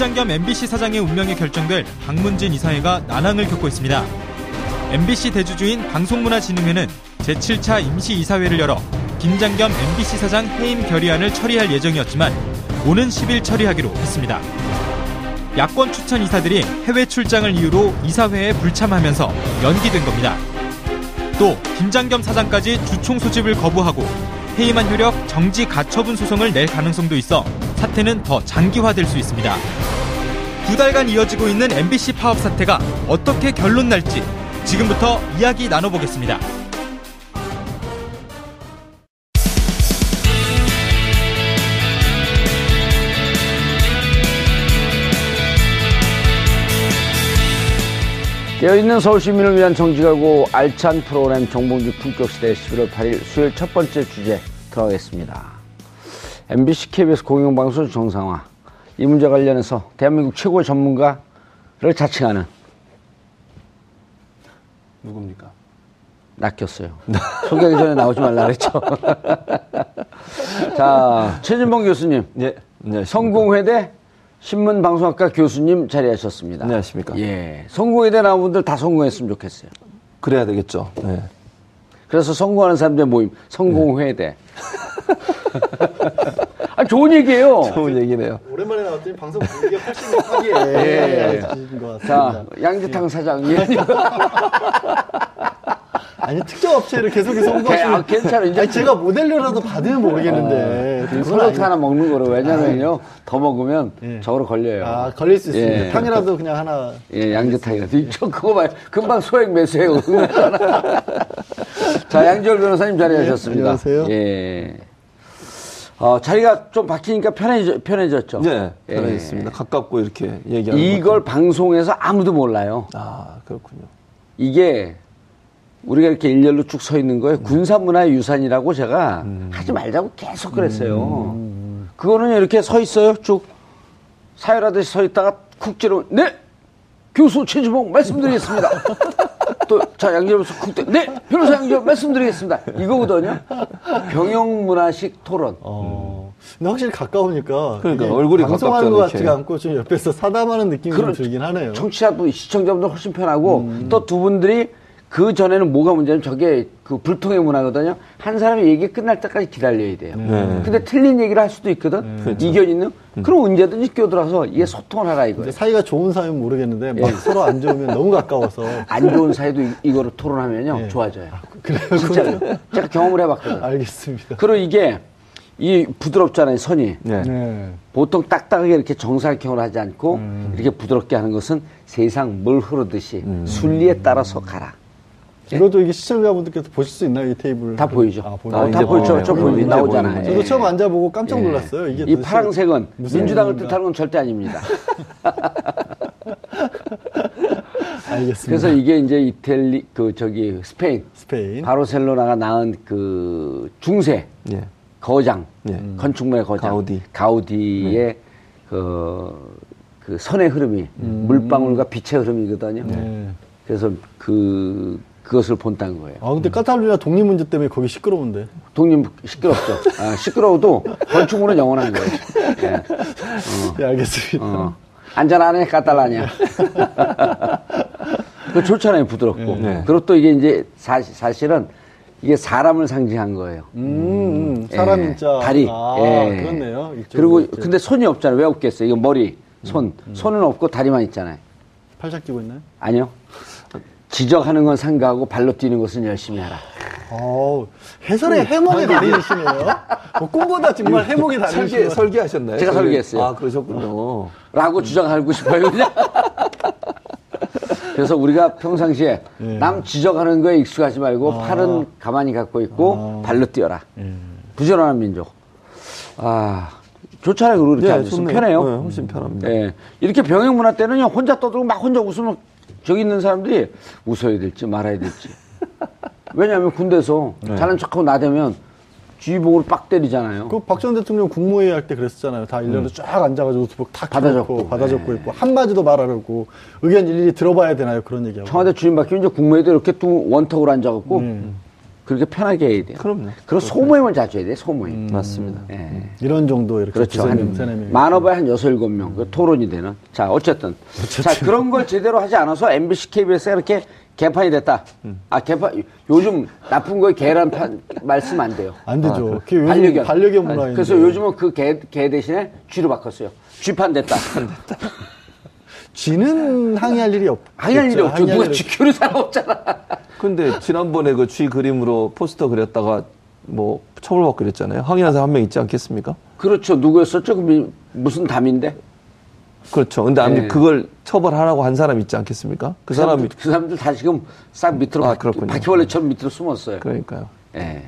김장겸 MBC 사장의 운명이 결정될 박문진 이사회가 난항을 겪고 있습니다. MBC 대주주인 방송문화진흥회는 제7차 임시이사회를 열어 김장 겸 MBC 사장 해임 결의안을 처리할 예정이었지만 오는 10일 처리하기로 했습니다. 야권 추천 이사들이 해외 출장을 이유로 이사회에 불참하면서 연기된 겁니다. 또 김장겸 사장까지 주총 소집을 거부하고 해임한 효력 정지 가처분 소송을 낼 가능성도 있어 사태는 더 장기화될 수 있습니다. 두 달간 이어지고 있는 MBC 파업 사태가 어떻게 결론 날지 지금부터 이야기 나눠보겠습니다. 깨어있는 서울 시민을 위한 정직하고 알찬 프로그램 정봉주 품격시대 11월 8일 수요일 첫 번째 주제 들어가겠습니다. MBC KBS 공영방송 정상화 이 문제 관련해서 대한민국 최고의 전문가를 자칭하는 누굽니까? 낚였어요. 소개하기 전에 나오지 말라 그랬죠. 자, 최진봉 교수님. 예. 안녕하십니까. 성공회대 신문방송학과 교수님 자리하셨습니다. 안녕하십니까. 예. 성공회대 나온 분들 다 성공했으면 좋겠어요. 그래야 되겠죠. 네. 그래서 성공하는 사람들의 모임, 성공회대. 아, 좋은 얘기예요. 좋은 얘기네요. 오랜만에 나왔더니 방송 분위기가 훨씬 하기에 예. 것 자, 같습니다. 양지탕 사장님. 아니 특정 업체를 계속해서 아, 홍보하시면 괜찮아. 이제 아니, 제가 모델료라도 받으면 모르겠는데 설렁탕 아니- 하나 먹는 거로 왜냐면요. 더 먹으면 예. 저거로 걸려요. 아 걸릴 수 있습니다. 예. 탕이라도 그냥 하나 예, 양지탕이라도. 저 그거 봐요. 금방 소액 매수해요. 자, 양지열 변호사님 자리하셨습니다. 네, 안녕하세요. 예. 어, 자리가 좀 바뀌니까 편해져, 편해졌죠. 네, 예. 편해졌습니다. 가깝고 이렇게 얘기하는 이걸 것도. 방송에서 아무도 몰라요. 아, 그렇군요. 이게 우리가 이렇게 일렬로 쭉 서 있는 거에 군사문화의 유산이라고 제가 하지 말자고 계속 그랬어요. 그거는 이렇게 서 있어요. 쭉 사열하듯이 서 있다가 쿡 찌르면 네 교수 최주봉 말씀드리겠습니다. 또 자 양재로서 쿡 때, 네 변호사 양재 말씀드리겠습니다. 이거거든요. 병영문화식 토론. 어. 근데 확실히 가까우니까 그러니까 얼굴이 방송하는 것 같지가. 않고 좀 옆에서 사담하는 느낌이 좀 들긴 하네요. 청취자분, 시청자분들 훨씬 편하고 음. 또두 분들이 그 전에는 뭐가 문제냐면 저게 그 불통의 문화거든요. 한 사람이 얘기 끝날 때까지 기다려야 돼요. 네. 근데 틀린 얘기를 할 수도 있거든. 그렇죠. 이견 있는. 그럼 언제든지 끼어들어서 이게 소통을 하라 이거예요. 사이가 좋은 사이면 모르겠는데 막 예. 서로 안 좋으면 너무 가까워서 안 좋은 사이도 이- 이거로 토론하면요 예. 좋아져요. 그래요. 진짜로. 제가 경험을 해봤거든. 알겠습니다. 그리고 이게 이 부드럽잖아요 선이. 네. 네. 보통 딱딱하게 이렇게 정사각형으로 하지 않고 음. 이렇게 부드럽게 하는 것은 세상 물 흐르듯이 순리에 따라서 가라. 이것도 이게 시청자분들께서 보실 수 있나요? 이 테이블 다 보이죠. 아, 아, 보여요? 다 보이죠. 저 보여요. 보이죠. 이제 나오잖아요. 저도 예. 처음 앉아보고 깜짝 놀랐어요. 이게 이 파란색은 민주당을? 뜻하는 건 절대 아닙니다. 알겠습니다. 그래서 이게 이제 이탈리 그 저기 스페인 스페인. 바르셀로나가 낳은 그 중세 예. 거장 예. 건축물의 거장 가우디. 가우디의 그, 그 선의 흐름이 물방울과 빛의 흐름이거든요. 네. 그래서 그 그것을 본다는 거예요. 아, 근데 카탈루냐 독립 문제 때문에 거기 시끄러운데. 독립 시끄럽죠. 아, 시끄러워도 건축물은 영원한 거예요. 예. 네, 알겠습니다. 어. 안전하네, 까탈라냐. 그 좋잖아요, 부드럽고. 네. 그리고 또 이게 이제 사실, 사실은 이게 사람을 상징한 거예요. 음, 음, 사람 예. 다리. 아, 예. 그렇네요. 그리고 이렇게. 근데 손이 없잖아요. 왜 없겠어요? 이거 머리, 손. 손은 없고 다리만 있잖아요. 팔짝 끼고 있나요? 아니요. 지적하는 건 상가하고 발로 뛰는 것은 열심히 하라. 어우, 해설에 해목이 다르시네요. 뭐 꿈보다 정말 해목이 설계, 다르시네요. 설계하셨나요? 제가 설계? 설계했어요. 아, 그러셨군요. 라고 주장하고 싶어요, 그냥. 그래서 우리가 평상시에 예. 남 지적하는 거에 익숙하지 말고 아. 팔은 가만히 갖고 있고 발로 뛰어라. 부지런한 민족. 아, 좋잖아요. 그리고 이렇게 예, 앉으면 좋네요. 편해요. 네, 훨씬 편합니다. 예. 이렇게 병역 문화 때는요, 혼자 떠들고 막 혼자 웃으면 저기 있는 사람들이 웃어야 될지 말아야 될지. 왜냐하면 군대에서 네. 잘난 척하고 나대면 주의복을 빡 때리잖아요. 그 박 전 대통령 국무회의 할 때 그랬었잖아요. 다 일렬로 쫙 앉아가지고 노트북 탁 받아 켜놓고 적고. 받아 적고 네. 있고 한마디도 말하려고 의견 일일이 들어봐야 되나요? 그런 얘기하고. 청와대 주임 바뀌면 이제 국무회의도 이렇게 또 원턱으로 앉아갖고 음. 그렇게 편하게 해야 돼요. 그럼요. 그리고 소모임을 자주 해야 돼요, 소모임. 맞습니다. 예. 이런 정도 이렇게 그렇죠. 명, 한, 여섯, 일곱 명. 그 토론이 되는. 자, 어쨌든. 자, 그런 걸 제대로 하지 않아서 MBC, KBS가 이렇게 개판이 됐다. 아, 개판, 요즘 나쁜 거에 개란 판, 말씀 안 돼요. 안 되죠. 아, 요즘 반려견. 반려견 문화인데. 그래서 요즘은 그 개, 개 대신에 쥐로 바꿨어요. 쥐판 됐다. 쥐는 항의할 일이 없. 항의할 일이 없죠. 항의할 누가 키우는 사람 없잖아. 근데 지난번에 그 쥐 그림으로 포스터 그렸다가 뭐 처벌받고 그랬잖아요. 항의한 사람 한 명 있지 않겠습니까? 그렇죠. 누구였었죠? 그 미- 무슨 담인데? 그렇죠. 근데 아니 네. 그걸 처벌하라고 한 사람 있지 않겠습니까? 그 사람이 그 사람들 다 지금 싹 밑으로 아, 바, 그렇군요. 바퀴벌레처럼 밑으로 숨었어요. 그러니까요. 예.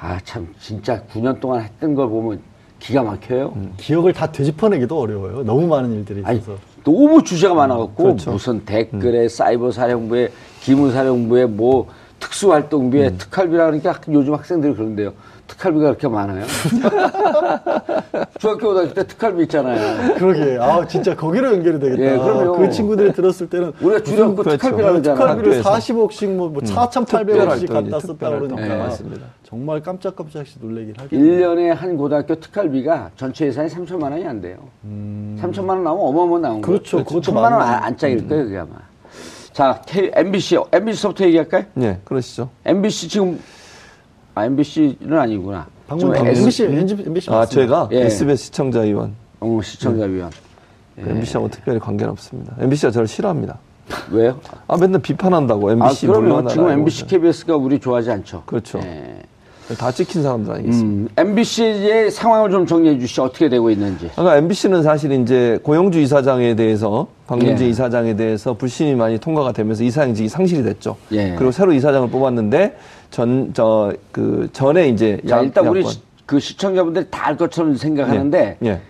아, 참, 진짜 9년 동안 했던 걸 보면 기가 막혀요. 기억을 다 되짚어내기도 어려워요. 너무 많은 일들이 아니, 있어서. 너무 주제가 많아갖고, 그렇죠. 무슨 댓글에 사이버 사령부에, 기무사령부에, 뭐, 특수활동비에 음. 특활비라 그러니까 요즘 학생들이 그런데요. 특활비가 그렇게 많아요? 중학교 고등학교 때 특활비 있잖아요. 그러게. 아, 진짜 거기로 연결이 되겠다. 예, 그럼요. 그 친구들이 들었을 때는 우리가 그렇죠. 특활비라 그러잖아. 특활비를 학교에서. 40억씩 뭐, 뭐 4,800억씩 특별활동이지, 갖다 썼다. 그러니까. 예, 맞습니다. 정말 깜짝깜짝씩 놀래긴 하겠네요. 1년에 한 고등학교 특활비가 전체 예산이 3천만 원이 안 돼요. 3천만 원 나오면 어마어마 나온 거예요. 음. 그렇죠. 그것도 천만 원. 안- 안짝일 거예요, 그게 아마. 자, K, MBC, MBC부터 얘기할까요? 네, 그러시죠. MBC 지금, 아, MBC는 아니구나. 방금 좀 MBC, MBC, MBC 아, 저희가 예. SBS 시청자 위원 어, 시청자 위원. 그 MBC하고 특별히 관계는 없습니다. MBC가 저를 싫어합니다. 왜요? 아, 맨날 비판한다고 아, MBC 그러면 물러나라. 지금 MBC, KBS가 우리 좋아하지 않죠. 그렇죠. 예. 다 찍힌 사람들 아니겠습니까? 음, MBC의 상황을 좀 정리해 주시죠. 어떻게 되고 있는지. 그러니까 MBC는 사실 이제 고영주 이사장에 대해서 박문진 예. 이사장에 대해서 불신이 많이 통과가 되면서 이사장직이 상실이 됐죠. 예. 그리고 새로 이사장을 뽑았는데 전 저 그 전에 이제 자, 야- 일단 우리. 시- 그 시청자분들이 다 알 것처럼 생각하는데, 예.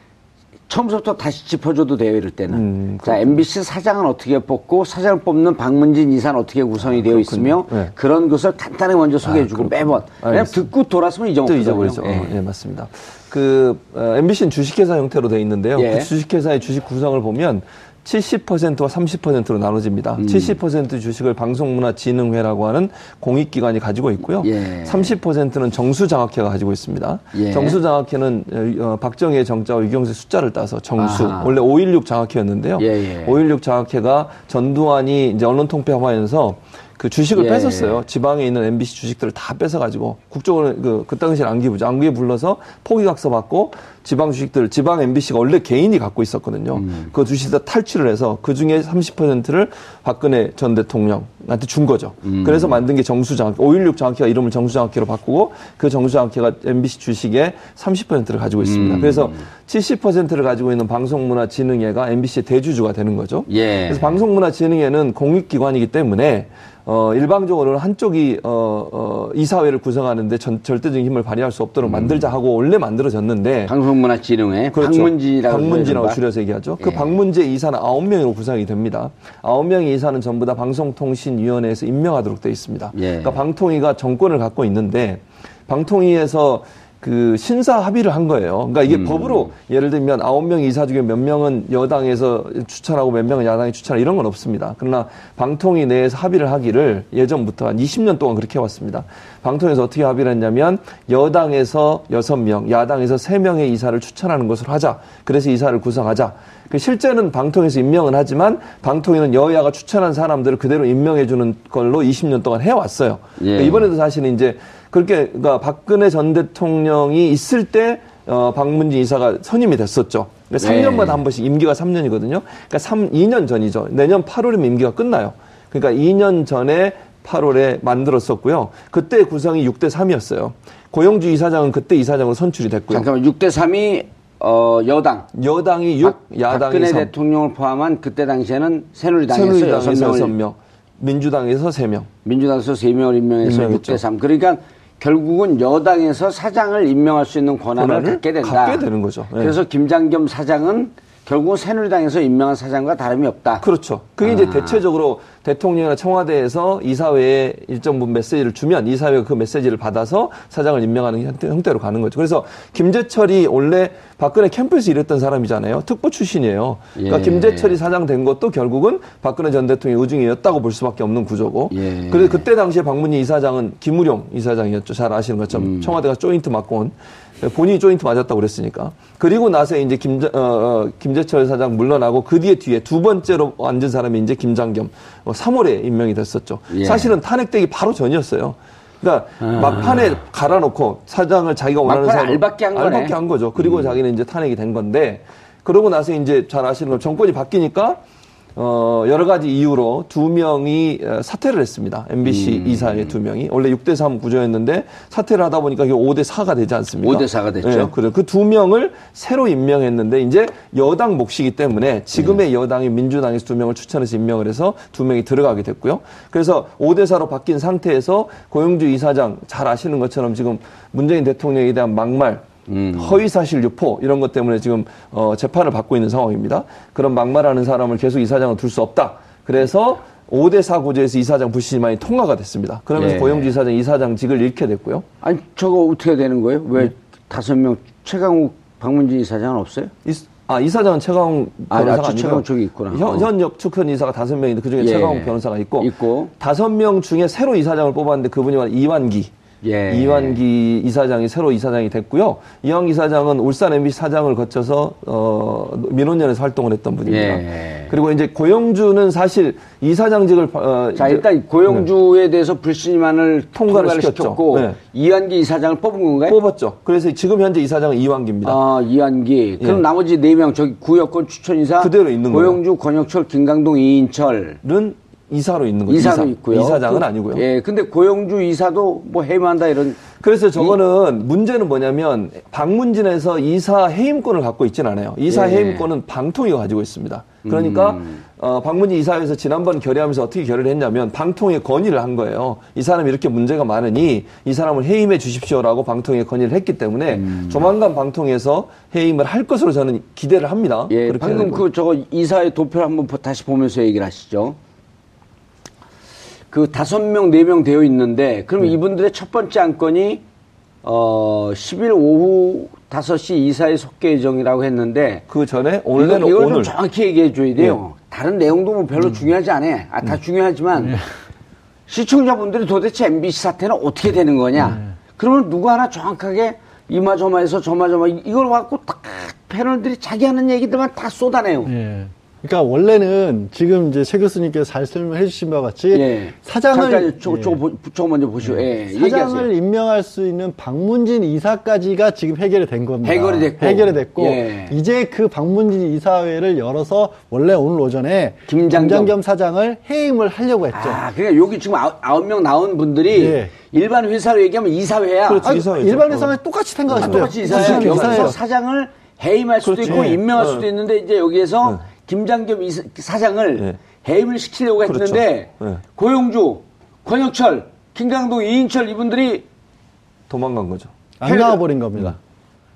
처음부터 다시 짚어줘도 돼요, 이럴 때는. 음, 자, MBC 사장은 어떻게 뽑고, 사장을 뽑는 박문진 이사는 어떻게 구성이 되어 있으며, 네. 그런 것을 간단히 먼저 소개해주고, 매번. 왜냐면 알겠습니다. 듣고 잊어먹거든요. 잊어버리죠. 어, 예, 맞습니다. 그 어, MBC는 주식회사 형태로 돼 있는데요. 예. 그 주식회사의 주식 구성을 보면 70%와 30%로 나눠집니다. 음. 70% 주식을 방송문화진흥회라고 하는 공익기관이 가지고 있고요. 예. 30%는 정수장학회가 가지고 있습니다. 예. 정수장학회는 어, 박정희의 정자와 유경수의 숫자를 따서 정수. 아하. 원래 516 장학회였는데요. 예, 예. 516 장학회가 전두환이 이제 언론 통폐하면서 그 주식을 예. 뺐었어요. 지방에 있는 MBC 주식들을 다 뺏어가지고 국정원 그, 그 당시에 안기부죠. 안기에 불러서 포기각서 받고 지방 주식들, 지방 MBC가 원래 개인이 갖고 있었거든요. 음. 그 주식을 다 탈취를 해서 그 중에 30%를 박근혜 전 대통령한테 준 거죠. 음. 그래서 만든 게 정수장학회, 516 장학회가 이름을 정수장학회로 바꾸고 그 정수장학회가 MBC 주식의 30%를 가지고 있습니다. 음. 그래서 70%를 가지고 있는 방송문화진흥회가 MBC의 대주주가 되는 거죠. 예. 그래서 방송문화진흥회는 공익기관이기 때문에 어, 일방적으로는 한쪽이 어, 어, 이사회를 구성하는데 전, 절대적인 힘을 발휘할 수 없도록 만들자 하고 원래 만들어졌는데 방송문화진흥회 그렇죠. 방문진이라고 그러는가? 줄여서 얘기하죠. 그 예. 방문제 이사는 아홉 명으로 구성이 됩니다. 아홉 명의 이사는 전부 다 방송통신위원회에서 임명하도록 되어 있습니다. 예. 그러니까 방통위가 정권을 갖고 있는데 방통위에서 그 신사 합의를 한 거예요. 그러니까 이게 법으로 예를 들면 아홉 명 이사 중에 몇 명은 여당에서 추천하고 몇 명은 야당이 추천하고 이런 건 없습니다. 그러나 방통위 내에서 합의를 하기를 예전부터 한 20년 동안 그렇게 해왔습니다. 방통위에서 어떻게 합의를 했냐면 여당에서 여섯 명, 야당에서 세 명의 이사를 추천하는 것으로 하자. 그래서 이사를 구성하자. 그 실제는 방통위에서 임명은 하지만 방통위는 여야가 추천한 사람들을 그대로 임명해 주는 걸로 20년 동안 해왔어요. 예. 그러니까 이번에도 사실은 이제 그렇게 그러니까 박근혜 전 대통령이 있을 때 어, 박문진 이사가 선임이 됐었죠. 네. 3년마다 한 번씩 임기가 3년이거든요. 그러니까 3, 2년 전이죠. 내년 8월이면 임기가 끝나요. 그러니까 2년 전에 8월에 만들었었고요. 그때 구성이 6대 3이었어요. 고영주 이사장은 그때 이사장으로 선출이 됐고요. 잠깐만 6대 3이 어, 여당 여당이 6, 박- 야당이 박근혜 3. 대통령을 포함한 그때 당시에는 새누리당에서 새누리당에서 6명을 6명, 민주당에서 3명. 민주당에서 3명을 임명해서 임명했죠. 6대 3. 그러니까 결국은 여당에서 사장을 임명할 수 있는 권한을 권한을 갖게 된다. 갖게 되는 거죠. 네. 그래서 김장겸 사장은 결국은 새누리당에서 임명한 사장과 다름이 없다. 그렇죠. 그게 이제 대체적으로 대통령이나 청와대에서 이사회에 일정 부분 메시지를 주면 이사회가 그 메시지를 받아서 사장을 임명하는 형태- 형태로 가는 거죠. 그래서 김재철이 원래 박근혜 캠프에서 일했던 사람이잖아요. 특보 출신이에요. 그러니까 예. 김재철이 사장 된 것도 결국은 박근혜 전 대통령의 의중이었다고 볼 수밖에 없는 구조고. 예. 그래서 그때 당시에 박문희 이사장은 김우룡 이사장이었죠. 잘 아시는 것처럼 청와대가 조인트 맡고 온 본인이 조인트 맞았다고 그랬으니까. 그리고 나서 이제 김, 어, 어, 김재철 사장 물러나고 그 뒤에 뒤에 두 번째로 앉은 사람이 이제 김장겸. 어, 3월에 임명이 됐었죠. 예. 사실은 탄핵되기 바로 전이었어요. 그러니까 막판에 갈아놓고 사장을 자기가 원하는 사람 알박기 한 거네. 음. 알박기 한 거죠. 그리고 자기는 이제 탄핵이 된 건데 그러고 나서 이제 잘 아시는 걸 정권이 바뀌니까 어, 여러 가지 이유로 두 명이 어, 사퇴를 했습니다. MBC 음. 이사의 두 명이. 원래 6대3 구조였는데 사퇴를 하다 보니까 이게 5대4가 되지 않습니까? 5대 4가 됐죠. 네, 그래. 그두 명을 새로 임명했는데 이제 여당 몫이기 때문에 지금의 네. 여당이 민주당에서 두 명을 추천해서 임명을 해서 두 명이 들어가게 됐고요. 그래서 5대4로 바뀐 상태에서 고영주 이사장 잘 아시는 것처럼 지금 문재인 대통령에 대한 막말 음. 허위사실 유포 이런 것 때문에 지금 어, 재판을 받고 있는 상황입니다. 그런 막말하는 사람을 계속 이사장을 둘 수 없다. 그래서 5대4 구조에서 이사장 부심안이 통과가 됐습니다. 그러면서 예. 고영주 이사장 이사장직을 잃게 됐고요. 아니 저거 어떻게 되는 거예요? 왜 네. 다섯 명 최강욱 박문진 이사장은 없어요? 이, 아, 이사장은 최강욱 아, 변호사가 아, 최강욱 쪽이 있구나. 현, 어. 현역 측근 이사가 다섯 명인데 그중에 예. 최강욱 변호사가 있고 있고. 다섯 명 중에 새로 이사장을 뽑았는데 그분이 바로 이완기 예. 이완기 이사장이 새로 이사장이 됐고요. 이완기 이사장은 울산 MBC 사장을 거쳐서 어, 민원연에서 활동을 했던 분입니다. 예. 그리고 이제 고영주는 사실 이사장직을 어, 자 일단 고영주에 대해서 불신임안을 통과를 통과를. 시켰고 네. 이한기 이사장을 뽑은 건가요? 뽑았죠. 그래서 지금 현재 이사장은 이완기입니다. 아 이한기. 그럼 예. 나머지 네 명 저기 구여권 추천이사 그대로 있는 거예요. 고영주, 권혁철, 김강동, 이인철 는 이사로 있는 거죠. 이사로 이사. 있고요. 이사장은 그- 아니고요. 예, 근데 고영주 이사도 뭐 해임한다 이런. 그래서 저거는 문제는 뭐냐면 방문진에서 이사 해임권을 갖고 있진 않아요. 이사 예. 해임권은 방통위가 가지고 있습니다. 그러니까 음. 어, 방문진 이사회에서 지난번 결의하면서 어떻게 결의를 했냐면 방통위에 건의를 한 거예요. 이 사람이 이렇게 문제가 많으니 이 사람을 해임해 주십시오라고 방통위에 건의를 했기 때문에 음. 조만간 방통위에서 해임을 할 것으로 저는 기대를 합니다. 예, 그렇게 방금. 그 저거 이사의 도표를 한번 보- 다시 보면서 얘기를 하시죠. 그 다섯 명, 네 명 되어 있는데, 네. 그럼 이분들의 첫 번째 안건이, 어, 10일 오후 5시 이사의 속개 예정이라고 했는데, 그 전에 이거, 원래는 이걸 오늘 네. 좀 정확히 얘기해 줘야 돼요. 다른 내용도 뭐 별로 중요하지 않아. 아, 음. 다 중요하지만, 네. 시청자분들이 도대체 MBC 사태는 어떻게 되는 거냐. 네. 그러면 누구 하나 정확하게 이마저마해서 저마저마 이- 이걸 갖고 딱 패널들이 자기 하는 얘기들만 다 쏟아내요. 예. 그러니까 원래는 지금 이제 최 교수님께서 잘 설명해 주신 바와 같이 예. 사장을 잠깐 저거, 예. 먼저 보시오. 예. 사장을 얘기하세요. 임명할 수 있는 박문진 이사까지가 지금 해결이 된 겁니다. 해결이 됐고. 해결이 됐고 예. 이제 그 박문진 이사회를 열어서 원래 오늘 오전에 김장겸. 사장을 해임을 하려고 했죠. 아, 그러니까 여기 지금 아홉, 명 나온 분들이 예. 일반 회사로 얘기하면 이사회야. 그렇죠. 아, 이사회죠. 일반 어. 회사는 똑같이 생각하시면 돼요. 똑같이 이사회야. 이사회예요? 사장을 해임할 수도 그렇죠. 있고 예. 임명할 어. 수도 있는데 이제 여기에서 김장겸 사장을 예. 해임을 시키려고 그렇죠. 했는데 예. 고용주 권혁철, 김강동, 이인철 이분들이 도망간 거죠. 안 나와버린 겁니다.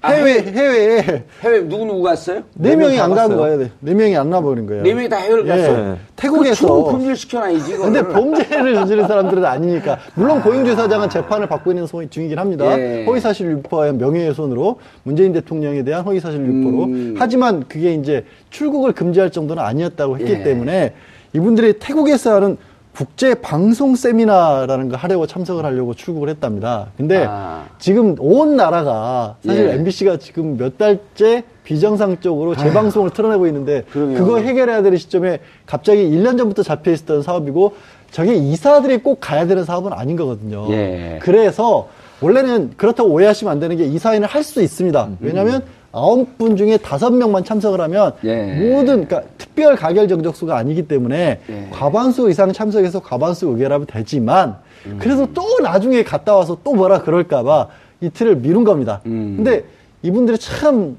아, 해외, 해외에 해외 누구 누구 갔어요? 네 명이 안간 갔어요. 거예요. 네. 네 명이 안 나와버린 거예요. 네 명이 다 해외를 예. 갔어요. 그 태국에서. 추후 품질 시켜놔야지. 이거를. 근데 범죄를 저지른 사람들은 아니니까. 물론 고영주 사장은 재판을 받고 있는 소- 중이긴 합니다. 예. 허위사실 유포와 명예훼손으로 문재인 대통령에 대한 허위사실 유포로. 음. 하지만 그게 이제 출국을 금지할 정도는 아니었다고 했기 예. 때문에 이분들이 태국에서 하는 국제 방송 세미나라는 거 하려고 참석을 하려고 출국을 했답니다. 근데 아. 지금 온 나라가 사실 예. MBC가 지금 몇 달째 비정상적으로 재방송을 틀어내고 있는데 그러게요. 그거 해결해야 될 시점에 갑자기 1년 전부터 잡혀 있었던 사업이고 저게 이사들이 꼭 가야 되는 사업은 아닌 거거든요. 예. 그래서 원래는 그렇다고 오해하시면 안 되는 게 이사회는 할 수 있습니다. 왜냐하면 아홉 분 중에 다섯 명만 참석을 하면 예. 모든 그러니까 특별 가결 정적수가 아니기 때문에 예. 과반수 이상 참석해서 과반수 의결하면 되지만 음. 그래서 또 나중에 갔다 와서 또 뭐라 그럴까봐 이틀을 미룬 겁니다. 음. 근데 이분들이 참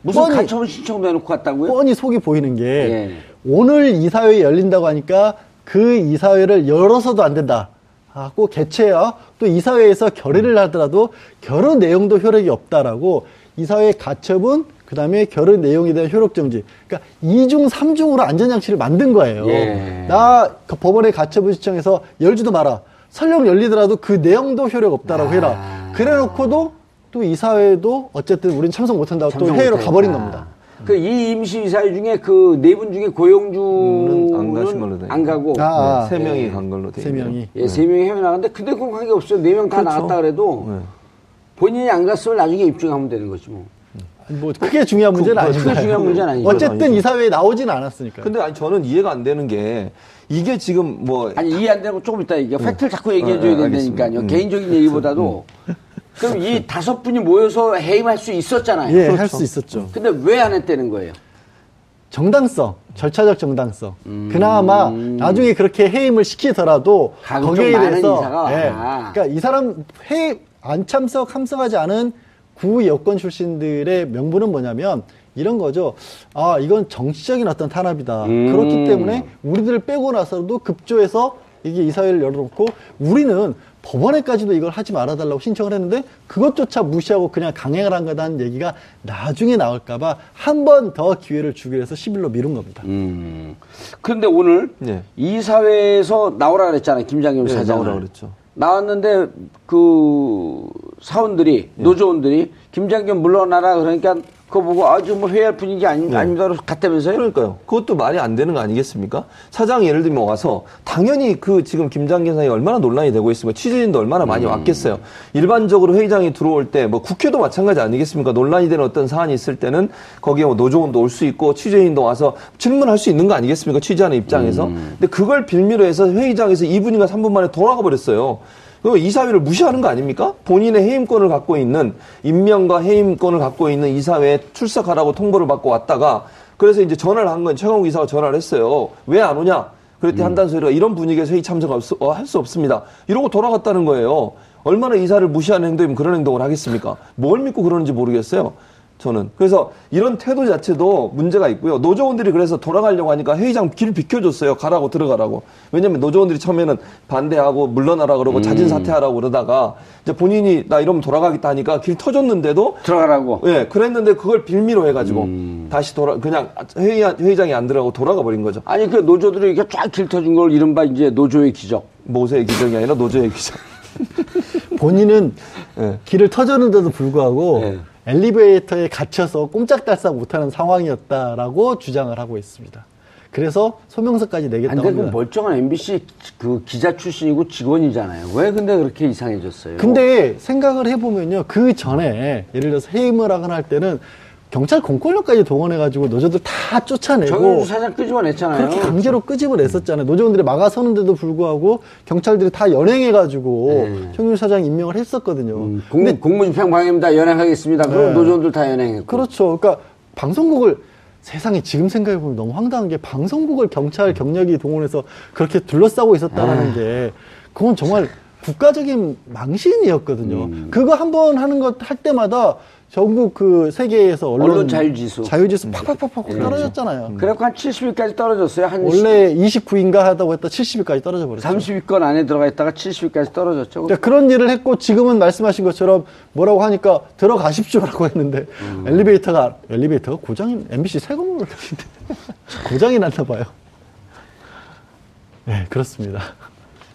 무슨 뻔히- 가처분 신청도 해놓고 갔다고요? 뻔히 속이 보이는 게 예. 오늘 이사회 열린다고 하니까 그 이사회를 열어서도 안 된다. 하고 개최야 또 이사회에서 결의를 하더라도 결의 내용도 효력이 없다라고 이사회 가처분 그 다음에 결의 내용에 대한 효력 정지. 그러니까 이중삼중으로 안전장치를 만든 거예요. 예. 나그 법원의 가처분 신청해서 열지도 마라. 설령 열리더라도 그 내용도 효력 없다라고 아. 해라. 그래 놓고도 또 이사회도 어쨌든 우리는 참석 못 한다고 또 참석 회의로 못했다. 가버린 겁니다. 그 이 임시 이사회 중에 그 네 분 중에 고용주는 안 가신 걸로 돼 안 가고 아, 아. 네, 세 명이 예. 간 걸로 돼 세. 명이. 예, 세 명이 해외 나갔는데 근데 그건 관계 없어요. 네 명다 그렇죠. 나갔다 그래도 네. 본인이 안 갔으면 나중에 입증하면 되는 거지 뭐. 뭐 크게 중요한 문제는 그- 아니죠. 크게 중요한 문제는 아니죠. 어쨌든 이 사회에 나오진 않았으니까. 근데 아니 저는 이해가 안 되는 게 이게 지금 뭐 아니 이해 안 되고 조금 이따 얘기해. 팩트를 자꾸 얘기해 줘야 네, 알겠습니다. 된다니까요. 음. 개인적인 얘기보다도. 그럼 이 다섯 분이 모여서 해임할 수 있었잖아요. 예, 할수 있었죠. 근데 왜 안 했다는 거예요? 정당성, 절차적 정당성. 그나마 나중에 그렇게 해임을 시키더라도 거기에 대해서 인사가 예, 와. 그러니까 이 사람 해임 안 참석, 함석하지 않은 구 여권 출신들의 명분은 뭐냐면 이런 거죠. 아, 이건 정치적인 어떤 탄압이다. 음. 그렇기 때문에 우리들을 빼고 나서도 급조해서 이게 이사회를 열어놓고 우리는 법원에까지도 이걸 하지 말아달라고 신청을 했는데 그것조차 무시하고 그냥 강행을 한 거다는 얘기가 나중에 나올까봐 한 번 더 기회를 주기로 해서 10일로 미룬 겁니다. 음. 그런데 오늘 네. 이사회에서 나오라 그랬잖아요. 김장겸 네, 사장. 나오라 그랬죠. 나왔는데 그 사원들이 네. 노조원들이 김장겸 물러나라 그러니까 그거 보고 아주 뭐 회의할 분위기 아니, 네. 아닙니다. 갔다면서요? 그러니까요. 그것도 말이 안 되는 거 아니겠습니까? 사장이 예를 들면 와서 당연히 그 지금 김장겸 사장이 얼마나 논란이 되고 있습니까? 취재진도 얼마나 많이 음. 왔겠어요. 일반적으로 회의장에 들어올 때 뭐 국회도 마찬가지 아니겠습니까? 논란이 되는 어떤 사안이 있을 때는 거기에 뭐 노조원도 올 수 있고 취재인도 와서 질문할 수 있는 거 아니겠습니까? 취재하는 입장에서. 음. 근데 그걸 빌미로 해서 회의장에서 2분인가 3분 만에 돌아가 버렸어요. 그 이사회를 무시하는 거 아닙니까? 본인의 해임권을 갖고 있는 임명과 해임권을 갖고 있는 이사회에 출석하라고 통보를 받고 왔다가 그래서 이제 전화를 한 건 최강욱 이사가 전화를 했어요. 왜 안 오냐? 그랬더니 한단 소리가 이런 분위기에서 회의 참석 할 수, 어, 할 수 없습니다. 이러고 돌아갔다는 거예요. 얼마나 이사를 무시하는 행동이면 그런 행동을 하겠습니까? 뭘 믿고 그러는지 모르겠어요. 저는. 그래서 이런 태도 자체도 문제가 있고요. 노조원들이 그래서 돌아가려고 하니까 회의장 길 비켜줬어요. 가라고 들어가라고. 왜냐면 노조원들이 처음에는 반대하고 물러나라 그러고 자진 사퇴하라고 그러다가 이제 본인이 나 이러면 돌아가겠다 하니까 길 터줬는데도 들어가라고. 예, 그랬는데 그걸 빌미로 해가지고 다시 돌아 그냥 회의 회의장에 안 들어가고 돌아가 버린 거죠. 아니 그 노조들이 이렇게 쫙 길 터진 걸 이른바 이제 노조의 기적. 모세의 기적이 아니라 노조의 기적. 본인은 예. 길을 터졌는데도 불구하고 네. 엘리베이터에 갇혀서 꼼짝달싹 못하는 상황이었다라고 주장을 하고 있습니다. 그래서 소명서까지 내겠다고 근데 그 합니다. 멀쩡한 MBC 그 기자 출신이고 직원이잖아요. 왜 근데 그렇게 이상해졌어요? 근데 생각을 해보면요. 그 전에 예를 들어서 해임을 하거나 할 때는 경찰 공권력까지 동원해가지고 노조들 다 쫓아내고 사장 끄집어냈잖아요. 그렇게 강제로 끄집어냈었잖아요. 노조원들이 막아서는데도 불구하고 경찰들이 다 연행해가지고 네. 정윤 사장 임명을 했었거든요. 음, 공, 공무집행 방해입니다. 연행하겠습니다. 그럼 네. 노조원들 다 연행했고. 그렇죠. 그러니까 방송국을 세상에 지금 생각해보면 너무 황당한 게 방송국을 경찰 경력이 동원해서 그렇게 둘러싸고 있었다는 게 그건 정말 국가적인 망신이었거든요. 음. 그거 한 번 하는 것 할 때마다 전국 그 세계에서 언론, 언론 자유지수. 자유지수 팍팍팍팍 예. 떨어졌잖아요. 그래갖고 한 70위까지 떨어졌어요. 한 원래 29인가 하다고 했다 70위까지 떨어져 버렸죠. 30위권 안에 들어가 있다가 70위까지 떨어졌죠. 그러니까 그런 일을 했고 지금은 말씀하신 것처럼 뭐라고 하니까 들어가십시오라고 했는데 음. 엘리베이터가 엘리베이터가 고장이 MBC 새 건물 고장이 났나 봐요. 네 그렇습니다.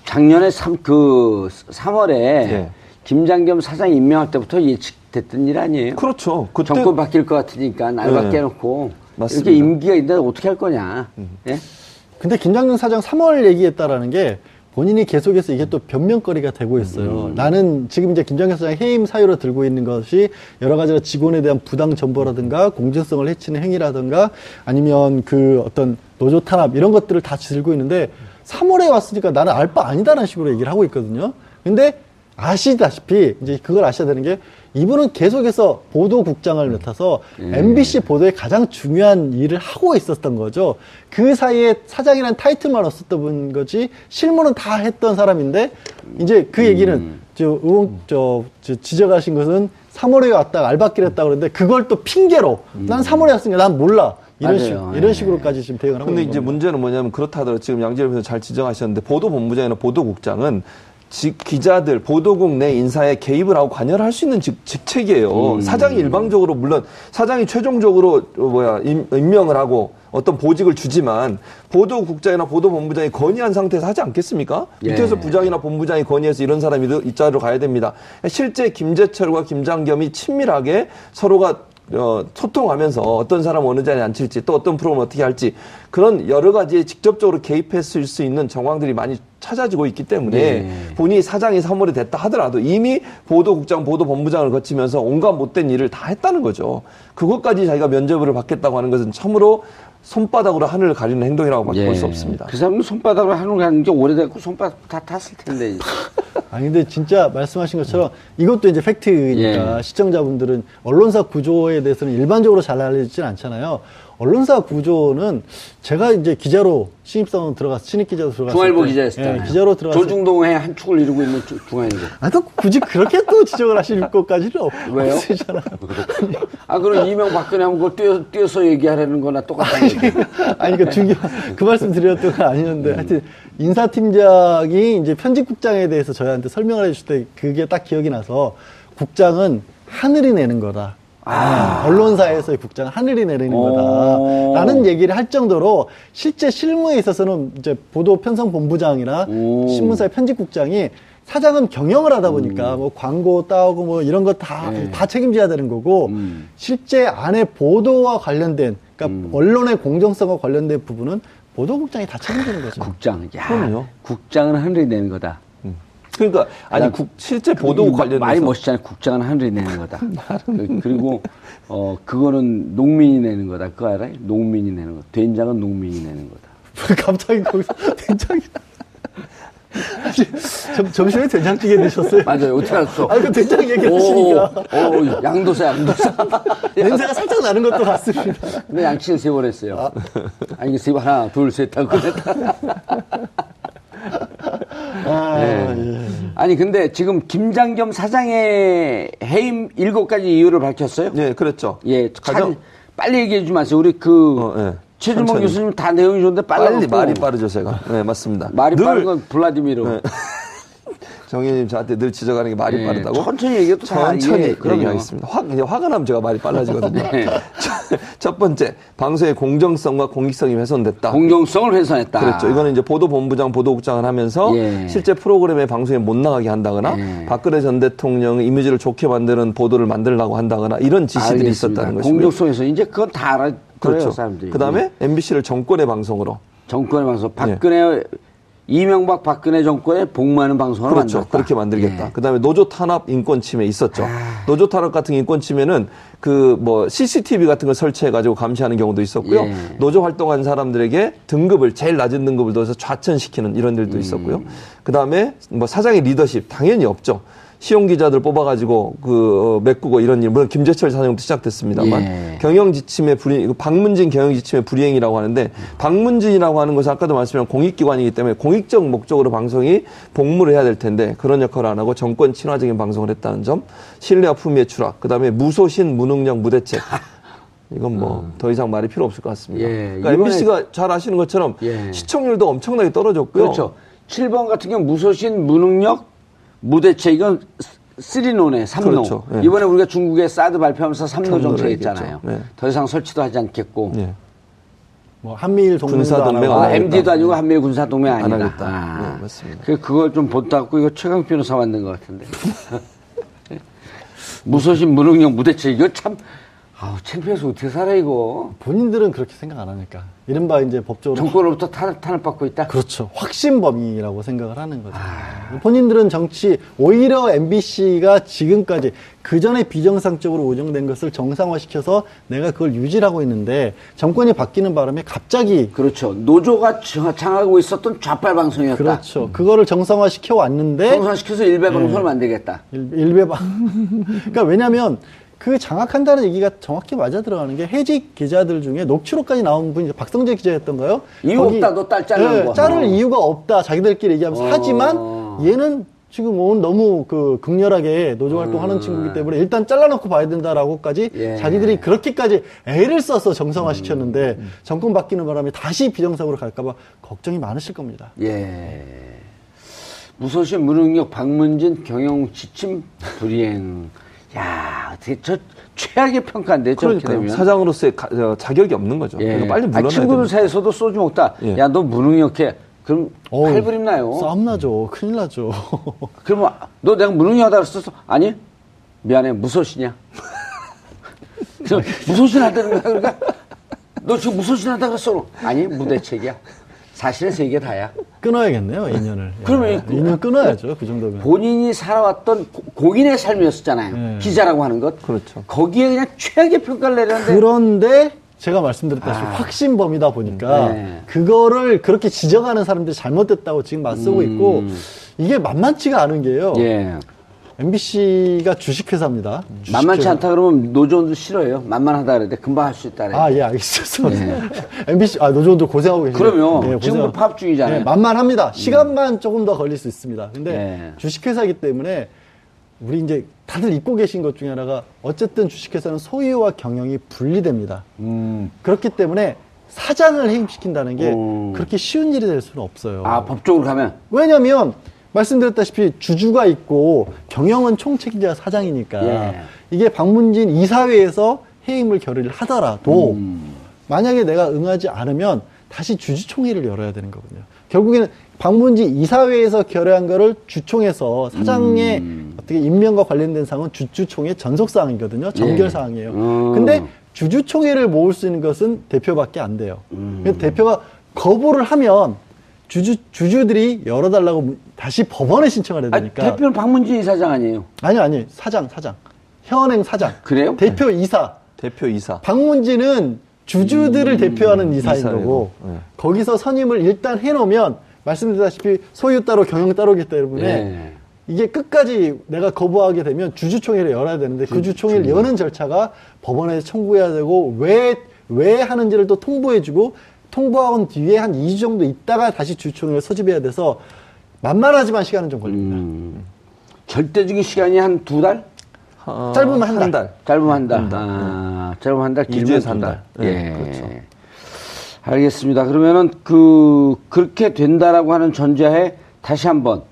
작년에 3, 그 3월에 네. 김장겸 사장 임명할 때부터 예측됐던 일 아니에요? 그렇죠. 그때 정권 바뀔 것 같으니까 날 밖에 네. 해놓고 맞습니다. 이렇게 임기가 있는데 어떻게 할 거냐? 예? 근데 김장준 사장 3월 얘기했다라는 게 본인이 계속해서 이게 또 변명거리가 되고 있어요. 나는 지금 이제 김장준 사장 해임 사유로 들고 있는 것이 여러 가지로 직원에 대한 부당 정보라든가 공정성을 해치는 행위라든가 아니면 그 어떤 노조 탄압 이런 것들을 다 들고 있는데 3월에 왔으니까 나는 알 바 아니다라는 식으로 얘기를 하고 있거든요. 근데 아시다시피 이제 그걸 아셔야 되는 게 이분은 계속해서 보도국장을 맡아서 MBC 보도에 가장 중요한 일을 하고 있었던 거죠. 그 사이에 사장이라는 타이틀만 없었던 거지 실무는 다 했던 사람인데 이제 그 얘기는 저 의원 저, 저 지적하신 것은 3월에 왔다 알바끼를 했다 그러는데 그걸 또 핑계로 난 3월에 왔으니까 난 몰라 이런 맞아요. 식 예. 이런 식으로까지 지금 대응을 하고 근데 있는 이제 겁니다. 문제는 뭐냐면 그렇다 하더라도 지금 양재열 변호사 잘 지적하셨는데 보도본부장이나 보도국장은 지- 기자들, 보도국 내 인사에 개입을 하고 관여를 할 수 있는 직, 직책이에요. 사장이 일방적으로 물론 사장이 최종적으로 어, 뭐야 임, 임명을 하고 어떤 보직을 주지만 보도국장이나 보도본부장이 건의한 상태에서 하지 않겠습니까? 예. 밑에서 부장이나 본부장이 건의해서 이런 사람이 이 자리로 가야 됩니다. 실제 김재철과 김장겸이 친밀하게 서로가 어, 소통하면서 어떤 사람 어느 자리에 앉힐지 또 어떤 프로그램 어떻게 할지 그런 여러 가지에 직접적으로 개입했을 수 있는 정황들이 많이 찾아지고 있기 때문에 네. 본인이 사장이 3월에 됐다 하더라도 이미 보도국장, 보도본부장을 거치면서 온갖 못된 일을 다 했다는 거죠. 그것까지 자기가 면접을 받겠다고 하는 것은 참으로 손바닥으로 하늘을 가리는 행동이라고 밖에 볼수 예. 없습니다. 그 사람은 손바닥으로 하는 거 하는 게 오래됐고 손바닥 다 탔을 텐데. 아니 근데 진짜 말씀하신 것처럼 이것도 이제 팩트니까 예. 시청자분들은 언론사 구조에 대해서는 일반적으로 잘 알려지진 않잖아요. 언론사 구조는 제가 이제 기자로 신입사원 들어갔 신입 기자로 들어갔을 중앙일보 때, 기자였어요. 예, 기자로 때 조중동의 한 축을 이루고 있는 주- 중앙일보. 아, 또 굳이 그렇게 또 지적을 하실 것까지는 없, 왜요? 없으시잖아요. 아, 그럼 이명박근혜 하면 그걸 뛰어, 뛰어서 얘기하라는 거나 똑같은 얘기. 아니, 그 중요, 그 말씀 드렸던 건 아니었는데, 하여튼, 인사팀장이 이제 편집국장에 대해서 저희한테 설명을 해주실 때 그게 딱 기억이 나서, 국장은 하늘이 내는 거다. 아, 언론사에서의 국장은 하늘이 내리는 오. 거다. 라는 얘기를 할 정도로, 실제 실무에 있어서는 이제 보도 편성 본부장이나 오. 신문사의 편집국장이 사장은 경영을 하다 보니까 뭐 광고 따오고 뭐 이런 거다다 네. 책임져야 되는 거고 음. 실제 안에 보도와 관련된 그러니까 언론의 공정성과 관련된 부분은 보도국장이 다 책임지는 거죠. 국장. 야, 그럼요. 국장은 하늘이 내는 거다. 그러니까 아니 나- 국, 실제 보도 그 관련해서 말이 멋있잖아요. 국장은 하늘이 내는 거다. 그- 그리고 어 그거는 농민이 내는 거다. 그거 알아 요? 농민이 내는 거. 된장은 농민이 내는 거다. 갑자기 거기서 된장이 점, 점심에 된장찌개 드셨어요? 맞아요. 어떻게 알았어? 아니 그 된장 얘기하시니까 오, 오, 양도사, 양도사. 냄새가 살짝 나는 것도 같습니다. 근데 양치를 세번 했어요. 아, 이게 세 번, 하나, 둘, 셋 하고. 아, 네. 예. 아니, 근데 지금 김장겸 사장의 해임 일곱 가지 이유를 밝혔어요? 네, 그렇죠. 예, 가장- 참, 빨리 얘기해 주지 마세요. 우리 그, 어, 예. 최준봉. 교수님 다 내용이 좋은데 빨리. 빨리 말이 빠르죠, 제가. 네, 맞습니다. 말이 늘 빠른 건 블라디미르. 네. 정현님 저한테 늘 지적하는 게 말이 예, 빠르다고. 천천히 얘기해도 다 천천히 그럼요. 얘기하겠습니다. 화, 이제 화가 나면 제가 말이 빨라지거든요. 네. 첫- 첫 번째, 방송의 공정성과 공익성이 훼손됐다. 공정성을 훼손했다. 그렇죠. 이거는 이제 보도본부장, 보도국장을 하면서 예. 실제 프로그램에 방송에 못 나가게 한다거나 예. 박근혜 전 대통령의 이미지를 좋게 만드는 보도를 만들려고 한다거나 이런 지시들이 알겠습니다. 있었다는 것이고요. 공정성에서 이제 그건 다 알아. 그렇죠. 사람들이. 그 다음에 MBC를 정권의 방송으로 정권의 방송. 박근혜, 이명박 박근혜 정권의 복무하는 방송을 그렇죠. 만들었다. 그렇게 만들겠다. 예. 그다음에 노조 탄압 인권 침해 있었죠. 노조 탄압 같은 인권 침해는 그 뭐 CCTV 같은 걸 설치해 가지고 감시하는 경우도 있었고요. 예. 노조 활동한 사람들에게 등급을 제일 낮은 등급을 둬서 좌천시키는 이런 일도 있었고요. 그다음에 뭐 사장의 리더십 당연히 없죠. 시용 기자들 뽑아가지고 그 어, 메꾸고 이런 일 물론 김재철 사장부터 시작됐습니다만 예. 경영 지침의 불이행 박문진 경영 지침의 불이행이라고 하는데 박문진이라고 하는 것은 아까도 말씀드린 공익기관이기 때문에 공익적 목적으로 방송이 복무를 해야 될 텐데 그런 역할을 안 하고 정권 친화적인 방송을 했다는 점 신뢰와 품위의 추락 그다음에 무소신 무능력 무대책 이건 뭐더 이상 말이 필요 없을 것 같습니다. 음. 예, 그러니까 MBC가 잘 아시는 것처럼 예. 시청률도 엄청나게 떨어졌고요. 그렇죠. 7번 같은 경우 무소신, 무능력, 무대체 이건 쓰리노네, 삼노. 그렇죠. 예. 이번에 우리가 중국에 사드 발표하면서 삼노 정책했잖아요. 얘기했죠. 네. 더 이상 설치도 하지 않겠고. 예. 뭐 한미일 동맹도 군사 안 동맹 하고. 안 아. MD도 아니고 한미일 군사 동맹 안 아니다. 하겠다. 아, 네, 맞습니다. 그 그걸 좀 본다고 이거 최강 변호사 만든 것 같은데. 무소신, 무능력, 무대체 이거 참 아우 창피해서 어떻게 살아 이거. 본인들은 그렇게 생각 안 하니까. 이른바 이제 법적으로 정권으로부터 탄, 탄압받고 있다. 그렇죠. 확신범이라고 생각을 하는 거죠. 아. 본인들은 정치, 오히려 MBC가 지금까지 그 전에 비정상적으로 운영된 것을 정상화시켜서 내가 그걸 유지하고 있는데 정권이 바뀌는 바람에 갑자기 그렇죠. 노조가 저- 장하고 있었던 좌빨 방송이었다. 그렇죠. 그거를 정상화시켜 왔는데 정상시켜서 일배 방송을 만들겠다. 일- 일배방. 그러니까 왜냐하면 그 장악한다는 얘기가 정확히 맞아 들어가는 게 해직 기자들 중에 녹취록까지 나온 분이 박성재 기자였던가요? 이유 없다, 너 딸 자르는 거. 자를 어. 이유가 없다. 자기들끼리 얘기하면서 어. 하지만 얘는 지금 온 너무 그 극렬하게 노조 활동하는 친구이기 때문에 일단 잘라놓고 봐야 된다라고까지 음. 예. 자기들이 그렇게까지 애를 써서 정상화 시켰는데 정권 바뀌는 바람에 다시 비정상으로 갈까봐 걱정이 많으실 겁니다. 예. 무소신 무능력 박문진 경영 지침 불이행. 야, 어떻게 저 최악의 평가인데 저렇게 그러니까요. 되면. 사장으로서의 가- 어, 자격이 없는 거죠. 예. 그러니까 빨리 아, 물러나야 친구들 됩니다. 사이에서도 소주 먹다. 예. 야, 너 무능력해. 그럼 어우, 팔부림 나요. 싸움 나죠. 큰일 나죠. 그러면 너 내가 무능력하다 그랬었어? 아니 미안해 무소신이야. 무소신하다는 거야 그러니까 너 지금 무소신하다 그랬어? 아니 무대책이야. 사실은 세개 다야. 끊어야겠네요, 인연을. 예. 그러면 그- 인연 끊어야죠, 그 정도면. 본인이 살아왔던 고- 공인의 삶이었잖아요. 네. 기자라고 하는 것. 그렇죠. 거기에 그냥 최악의 평가를 내렸는데 그런데 제가 말씀드렸다시피 확신범이다 보니까 아. 네. 그거를 그렇게 지적하는 사람들이 잘못됐다고 지금 맞서고 있고 이게 만만치가 않은 게요. 음. 예. MBC가 주식회사입니다. 만만치 주식회사. 않다 그러면 노조원도 싫어요. 만만하다 그랬는데 금방 할 수 있다 그래. 아, 예, 알겠습니다. MBC, 아, 노조원도 고생하고 계시네요. 네. 그럼요. 예, 지금 고생- 파업 중이잖아요. 예, 만만합니다. 시간만 조금 더 걸릴 수 있습니다. 근데 예. 주식회사이기 때문에 우리 이제 다들 잊고 계신 것 중에 하나가 어쨌든 주식회사는 소유와 경영이 분리됩니다. 음. 그렇기 때문에 사장을 해임시킨다는 게 오. 그렇게 쉬운 일이 될 수는 없어요. 아 법적으로 가면 왜냐하면 말씀드렸다시피 주주가 있고 경영은 총책임자 사장이니까 예. 이게 박문진 이사회에서 해임을 결의를 하더라도 음. 만약에 내가 응하지 않으면 다시 주주총회를 열어야 되는 거거든요. 결국에는 박문진 이사회에서 결의한 거를 주총에서 사장의 음. 어떻게 임명과 관련된 사항은 주주총회 전속 사항이거든요. 정결 예. 사항이에요. 음. 근데 주주총회를 모을 수 있는 것은 대표밖에 안 돼요. 음. 대표가 거부를 하면 주주 주주들이 열어달라고 문- 다시 법원에 신청을 해야 아, 되니까. 대표는 박문진 이사장 아니에요. 아니 아니 사장 사장 현행 사장. 그래요? 대표 이사. 대표 이사. 박문진은 주주들을 대표하는 이사인 이사예요. 거고 네. 거기서 선임을 일단 해놓으면 말씀드렸다시피 소유 따로 경영 따로기 때문에 예. 이게 끝까지 내가 거부하게 되면 주주총회를 열어야 되는데 그 주주총회를 여는 절차가 법원에 청구해야 되고 왜, 왜 하는지를 또 통보해주고 통보한 뒤에 한 2주 정도 있다가 다시 주주총회를 소집해야 돼서 만만하지만 시간은 좀 걸립니다. 음. 절대적인 시간이 한 두 달? 어, 짧으면 한 달. 짧으면 한 달. 아, 짧으면 한 달, 길면 한 달. 달. 예. 네, 그렇죠. 알겠습니다. 그러면은 그, 그렇게 된다라고 하는 전제하에 다시 한번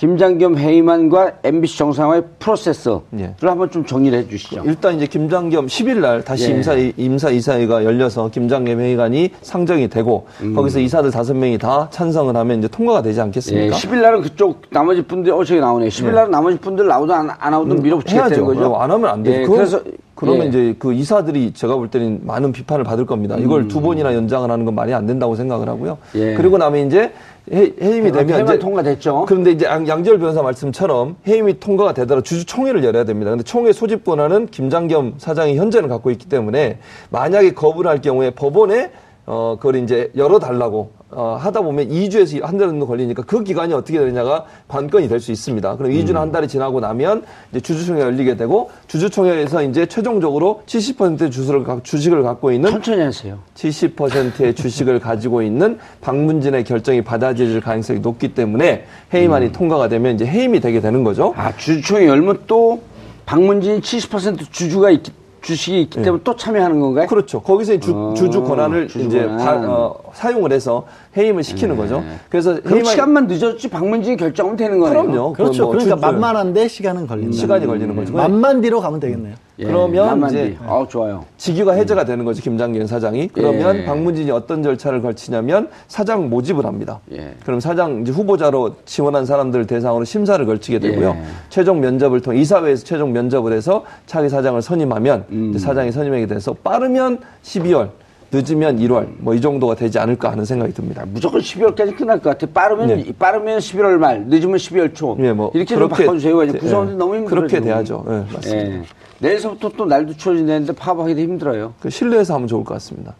김장겸 해임안과 MBC 정상화의 프로세스를 예. 한번 좀 정리를 해 주시죠. 일단 이제 김장겸 10일 날 다시 예. 임사 임사 이사회가 열려서 김장겸 회의관이 상정이 되고 거기서 이사들 다섯 명이 다 찬성을 하면 이제 통과가 되지 예, 않겠습니까? 10일 날은 그쪽 나머지 분들 어 저기 나오네. 10일 날은 나머지 분들 나오든 안, 안 나오든 밀어붙이겠다는 해야죠. 거죠. 안 하면 안 되죠. 예, 그래서 그러면 예. 이제 그 이사들이 제가 볼 때는 많은 비판을 받을 겁니다. 이걸 두 번이나 연장을 하는 건 말이 안 된다고 생각을 하고요. 음. 예. 그리고 나면 이제 해, 해임이 되면 이제 통과됐죠. 그런데 이제 양- 양지열 변호사 말씀처럼 해임이 통과가 되더라도 주주총회를 열어야 됩니다. 근데 총회 소집 권한은 김장겸 사장이 현재는 갖고 있기 때문에 만약에 거부를 할 경우에 법원에 어, 그걸 이제 열어달라고, 어, 하다 보면 2주에서 한 달 정도 걸리니까 그 기간이 어떻게 되느냐가 관건이 될 수 있습니다. 그럼 2주나 한 달이 지나고 나면 이제 주주총회가 열리게 되고 주주총회에서 이제 최종적으로 70%의 주식을, 가- 주식을 갖고 있는 천천히 하세요. 70%의 주식을 가지고 있는 박문진의 결정이 받아들일 가능성이 높기 때문에 해임안이 통과가 되면 이제 해임이 되게 되는 거죠. 아, 주주총회 열면 또 박문진이 70% 주주가 있기, 주식이 있기 때문에 또 참여하는 건가요? 그렇죠. 거기서 주, 어, 주주 권한을 주주 이제 권한. 바- 어, 사용을 해서 해임을 시키는 거죠. 그래서 그럼 해임안이- 시간만 늦었지 박문진이 결정하면 되는 거네요. 그럼요. 그렇죠. 뭐 그러니까 만만한데 시간은 걸린다. 시간이 걸리는 거죠. 만만 뒤로 가면 되겠네요. 예, 그러면 만만 이제 뒤. 아, 좋아요. 직위가 해제가 되는 거죠. 김장현 사장이. 그러면 예. 박문진이 어떤 절차를 걸치냐면 사장 모집을 합니다. 예. 그럼 사장 이제 후보자로 지원한 사람들 대상으로 심사를 걸치게 되고요. 예. 최종 면접을 통해 이사회에서 최종 면접을 해서 차기 사장을 선임하면 음. 이제 사장이 선임하게 돼서 빠르면 12월, 늦으면 1월 뭐 이 정도가 되지 않을까 하는 생각이 듭니다. 무조건 12월까지 끝날 것 같아. 빠르면 네. 빠르면 11월 말, 늦으면 12월 초. 예, 뭐 이렇게 좀 바꿔주세요. 이제 예, 구성원들 너무 힘들어요. 그렇게 지금. 돼야죠. 예, 맞습니다. 예. 내일서부터 또 날도 추워진다는데 파업하기도 힘들어요. 그 실내에서 하면 좋을 것 같습니다.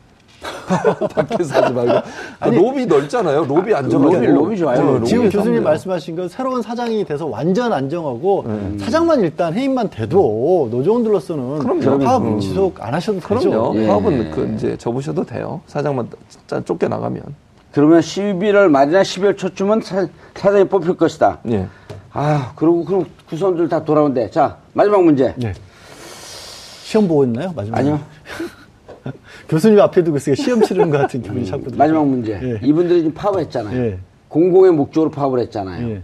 밖에서 하지 말고. 그 로비 넓잖아요. 로비 안정하고. 로비- 로비 좋아요. 네, 지금 로비에서 지금 교수님. 말씀하신 건 새로운 사장이 돼서 완전 안정하고 네. 사장만 일단 해임만 돼도 노조원들로서는 그럼요. 파업 음. 지속 안 하셔도 되죠. 그럼요. 예. 파업은 그 이제 접으셔도 돼요. 사장만 진짜 쫓겨나가면. 그러면 11월 말이나 12월 초쯤은 사, 사장이 뽑힐 것이다. 예. 아, 그리고 그럼 구성원들 다 돌아온대. 자, 마지막 문제. 네. 시험 보고 있나요? 마지막 아니요. 교수님 앞에 두고 있으니까 시험 치르는 것 같은 기분이 자꾸 들어요. 마지막 문제. 예. 이분들이 지금 파업을 했잖아요. 예. 공공의 목적으로 파업을 했잖아요. 예.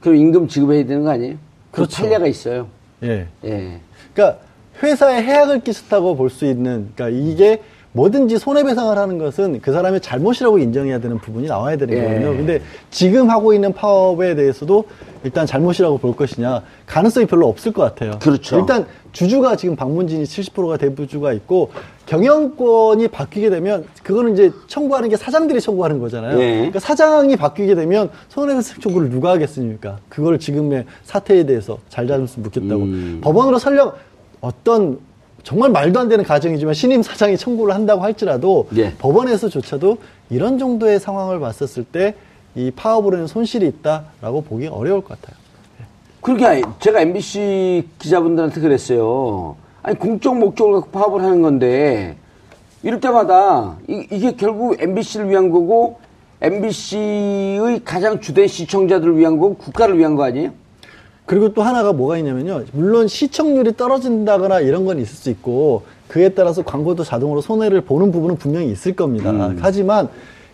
그럼 임금 지급해야 되는 거 아니에요? 그 그렇죠. 판례가 있어요. 예. 예. 그러니까 회사에 해악을 끼쳤다고 볼 수 있는 그러니까 이게 뭐든지 손해배상을 하는 것은 그 사람의 잘못이라고 인정해야 되는 부분이 나와야 되는 예. 거거든요. 근데 지금 하고 있는 파업에 대해서도 일단 잘못이라고 볼 것이냐 가능성이 별로 없을 것 같아요. 그렇죠. 일단 주주가 지금 박문진이 70%가 대부주가 있고 경영권이 바뀌게 되면 그거는 이제 청구하는 게 사장들이 청구하는 거잖아요. 예. 그러니까 사장이 바뀌게 되면 손해배상 청구를 누가 하겠습니까? 그걸 지금의 사태에 대해서 잘 잘못을 묻겠다고 음. 법원으로 설령 어떤 정말 말도 안 되는 가정이지만 신임 사장이 청구를 한다고 할지라도 예. 법원에서조차도 이런 정도의 상황을 봤었을 때 이 파업으로 인한 손실이 있다라고 보기 어려울 것 같아요. 그러니까 제가 MBC 기자분들한테 그랬어요. 아니 공적 목적을 갖고 파업을 하는 건데 이럴 때마다 이, 게 결국 MBC를 위한 거고 MBC의 가장 주된 시청자들을 위한 거고 국가를 위한 거 아니에요? 그리고 또 하나가 뭐가 있냐면요. 물론 시청률이 떨어진다거나 이런 건 있을 수 있고 그에 따라서 광고도 자동으로 손해를 보는 부분은 분명히 있을 겁니다. 음. 하지만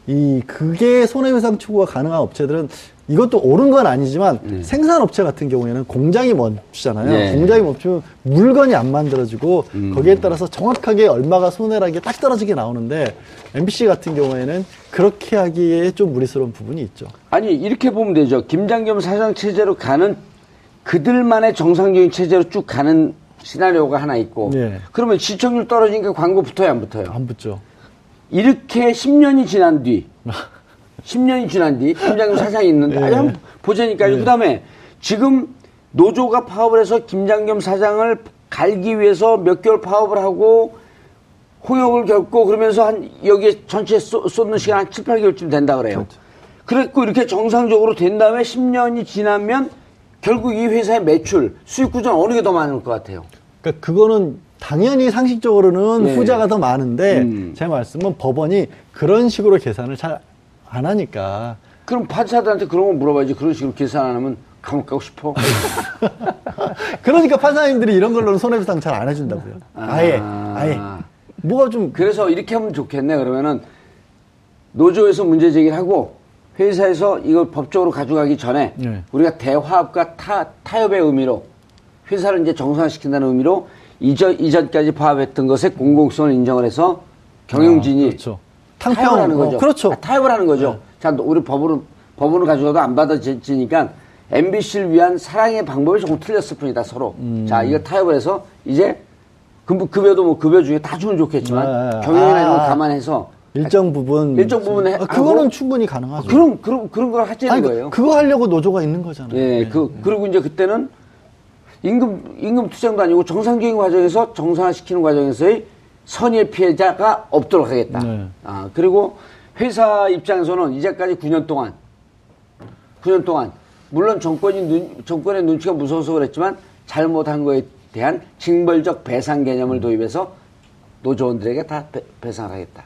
이 그게 손해배상 청구가 가능한 업체들은 이것도 옳은 건 아니지만 생산업체 같은 경우에는 공장이 멈추잖아요. 네. 공장이 멈추면 물건이 안 만들어지고 음. 거기에 따라서 정확하게 얼마가 손해라는 게 딱 떨어지게 나오는데 MBC 같은 경우에는 그렇게 하기에 좀 무리스러운 부분이 있죠. 아니 이렇게 보면 되죠. 김장겸 사장 체제로 가는 그들만의 정상적인 체제로 쭉 가는 시나리오가 하나 있고 네. 그러면 시청률 떨어지니까 광고 붙어요 안 붙어요? 안 붙죠. 이렇게 10년이 지난 뒤, 10년이 지난 뒤, 김장겸 사장이 있는데, 예. 아니, 한번 보자니까요. 그 다음에 지금 노조가 파업을 해서 김장겸 사장을 갈기 위해서 몇 개월 파업을 하고 홍역을 겪고 그러면서 한 여기에 전체에 쏟, 쏟는 시간 한 7, 8개월쯤 된다 그래요. 그랬고 이렇게 정상적으로 된 다음에 10년이 지나면 결국 이 회사의 매출, 수익 구조는 어느 게 더 많을 것 같아요? 그러니까 그거는 당연히 상식적으로는 네. 후자가 더 많은데 음. 제 말씀은 법원이 그런 식으로 계산을 잘 안 하니까 그럼 판사들한테 그런 거 물어봐야지. 그런 식으로 계산 안 하면 감옥 가고 싶어. 그러니까 판사님들이 이런 걸로는 손해배상 잘 안 해준다고요. 아 예 아예 뭐가 좀 그래서 이렇게 하면 좋겠네. 그러면은 노조에서 문제 제기를 하고 회사에서 이걸 법적으로 가져가기 전에 네. 우리가 대화합과 타, 타협의 의미로 회사를 이제 정상화시킨다는 의미로 이전, 이전까지 파업했던 것의 공공성을 인정을 해서 경영진이 아, 그렇죠. 타협을 하는 거죠. 어, 그렇죠. 아, 타협을 하는 거죠. 자, 우리 법으로, 법으로 가져가도 안 받아지니까 MBC를 위한 사랑의 방법이 조금 틀렸을 뿐이다, 서로. 음. 자, 이거 타협을 해서 이제 급, 급여도 뭐 급여 중에 다 주면 좋겠지만 아, 경영이나 이런 걸 아. 감안해서 일정 부분 일정 부분 해- 아, 그거는 충분히 가능하죠. 그런, 그런, 그런 걸 하자는 아니, 거예요. 그, 거 하려고 노조가 있는 거잖아요. 예, 네. 그, 그리고 이제 그때는 임금, 임금 투쟁도 아니고 정상적인 과정에서 정상화시키는 과정에서의 선의의 피해자가 없도록 하겠다. 네. 아, 그리고 회사 입장에서는 이제까지 9년 동안 9년 동안 물론 정권이 눈, 정권의 눈치가 무서워서 그랬지만 잘못한 거에 대한 징벌적 배상 개념을 도입해서 노조원들에게 다 배, 배상을 하겠다.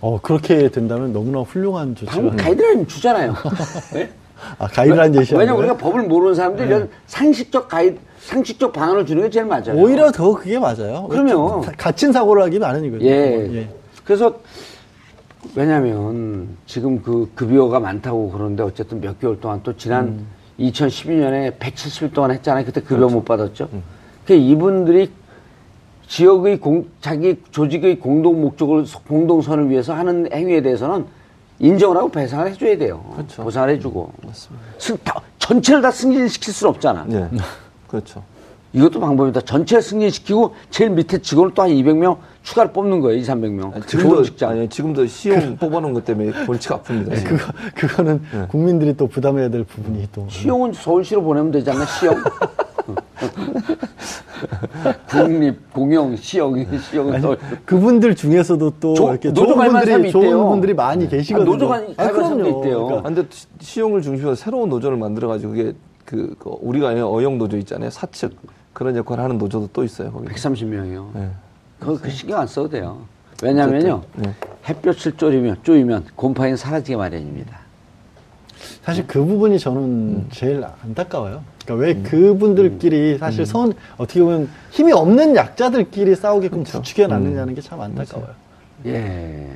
어, 그렇게 된다면 너무나 훌륭한 조치가. 방금 가이드라인 주잖아요. 네? 아, 가이드라인 제시하는 왜냐면 우리가? 법을 모르는 사람들이 이런 상식적 가이드, 상식적 방안을 주는 게 제일 맞아요. 오히려 더 그게 맞아요. 가- 갇힌 사고를 하기 마련이거든요. 예. 그래서 왜냐면 지금 그 급여가 많다고 그러는데 어쨌든 몇 개월 동안 또 지난 2012년에 170일 동안 했잖아요. 그때 급여 못 받았죠. 그 이분들이 지역의 공, 자기 조직의 공동 목적을 공동선을 위해서 하는 행위에 대해서는 인정을 하고 배상을 해줘야 돼요. 보상을 해주고. 승, 다, 전체를 다 승진시킬 수는 없잖아. 예. 그렇죠. 이것도 방법이다. 전체 승진시키고 제일 밑에 직원을 또 한 200명 추가로 뽑는 거예요. 2, 300명. 아니, 좋은 지금도 직장. 아니 지금도 시용 뽑아놓은 것 때문에 골치가 아픕니다. 지금. 그거, 그거는 국민들이 또 부담해야 될 부분이 또. 시용은 서울시로 보내면 되지 않나? 시용. 국립, 공영, 시용, 시용은 아니, 서울. 그분들 중에서도 또 조- 이렇게 노조 좋은 분들이, 좋은 있대요. 분들이 많이 계시거든요. 아, 노조 가입- 가입한 사람도 있대요. 그러니까 아, 근데 시- 시용을 중심으로 새로운 노조를 만들어가지고 그게 그, 그 우리가 아는 어용 노조 있잖아요. 사측 그런 역할을 하는 노조도 또 있어요. 거기. 130명이요. 네. 그거 그 신경 안 써도 돼요. 왜냐면요. 네. 햇볕을 쪼이면, 쪼이면 곰팡이는 사라지기 마련입니다. 사실 그 부분이 저는 제일 안타까워요. 그러니까 왜 그분들끼리 사실 선 어떻게 보면 힘이 없는 약자들끼리 싸우게끔 부추겨 놨느냐는 게 참 안타까워요. 예.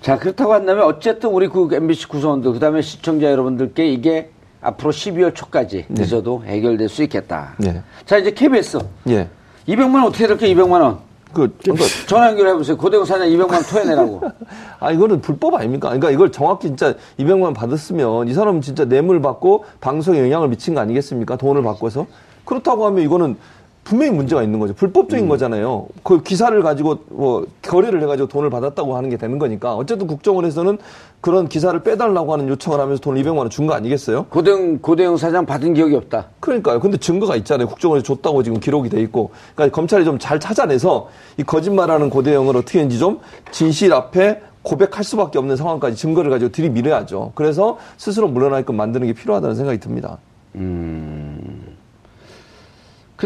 자, 그렇다고 한다면 어쨌든 우리 그 MBC 구성원들, 그 다음에 시청자 여러분들께 이게 앞으로 12월 초까지 늦어도 해결될 수 있겠다. 네. 자, 이제 KBS. 예. 200만 원 어떻게 이렇게 200만 원? 그, 그러니까 전화 연결해보세요. 고대공 사장 200만 원 토해내라고. 아, 이거는 불법 아닙니까? 그러니까 이걸 정확히 진짜 200만 원 받았으면 이 사람은 진짜 뇌물 받고 방송에 영향을 미친 거 아니겠습니까? 돈을 받고서. 그렇다고 하면 이거는 분명히 문제가 있는 거죠. 불법적인 거잖아요. 그 기사를 가지고 뭐 거래를 해가지고 돈을 받았다고 하는 게 되는 거니까 어쨌든 국정원에서는 그런 기사를 빼달라고 하는 요청을 하면서 돈 200만 원 준 거 아니겠어요? 고대영, 고대영 사장 받은 기억이 없다. 그러니까요. 근데 증거가 있잖아요. 국정원에서 줬다고 지금 기록이 돼 있고. 그러니까 검찰이 좀 잘 찾아내서 이 거짓말하는 고대영을 어떻게 했는지 좀 진실 앞에 고백할 수밖에 없는 상황까지 증거를 가지고 들이밀어야죠. 그래서 스스로 물러나게끔 만드는 게 필요하다는 생각이 듭니다.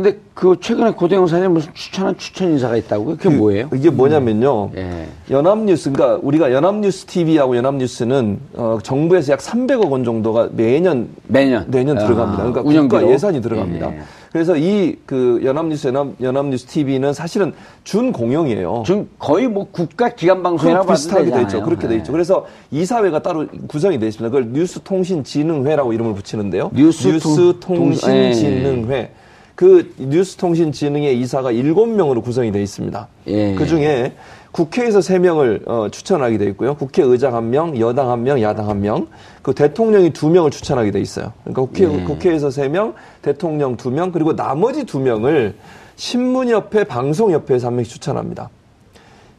근데 그 최근에 고대영 사장이 무슨 추천한 추천 인사가 있다고요? 그게 뭐예요? 이게 뭐냐면요. 예. 연합뉴스, 그러니까 우리가 연합뉴스 TV하고 연합뉴스는 어, 정부에서 약 300억 원 정도가 매년 매년. 내년 아, 들어갑니다. 그러니까 운영비로? 국가 예산이 들어갑니다. 예. 그래서 이 그 연합뉴스 연합 연합뉴스 TV는 사실은 준 공영이에요. 지금 거의 뭐 국가 기관 그 방송이라고 봐도 비슷하게 돼. 있죠. 그렇게 돼 있죠. 그래서 이사회가 따로 구성이 돼 있습니다. 그걸 뉴스통신진흥회라고 이름을 붙이는데요. 뉴스통- 뉴스통신진흥회. 그 뉴스통신진흥회 이사가 일곱 명으로 구성이 돼 있습니다. 예. 그 중에 국회에서 세명을 어, 추천하게 돼 있고요. 국회의장 한명 여당 한명 야당 한명그 대통령이 두명을 추천하게 돼 있어요. 그러니까 국회, 예. 국회에서 세명 대통령 두명 그리고 나머지 두명을 신문협회, 방송협회에서 한 명씩 추천합니다.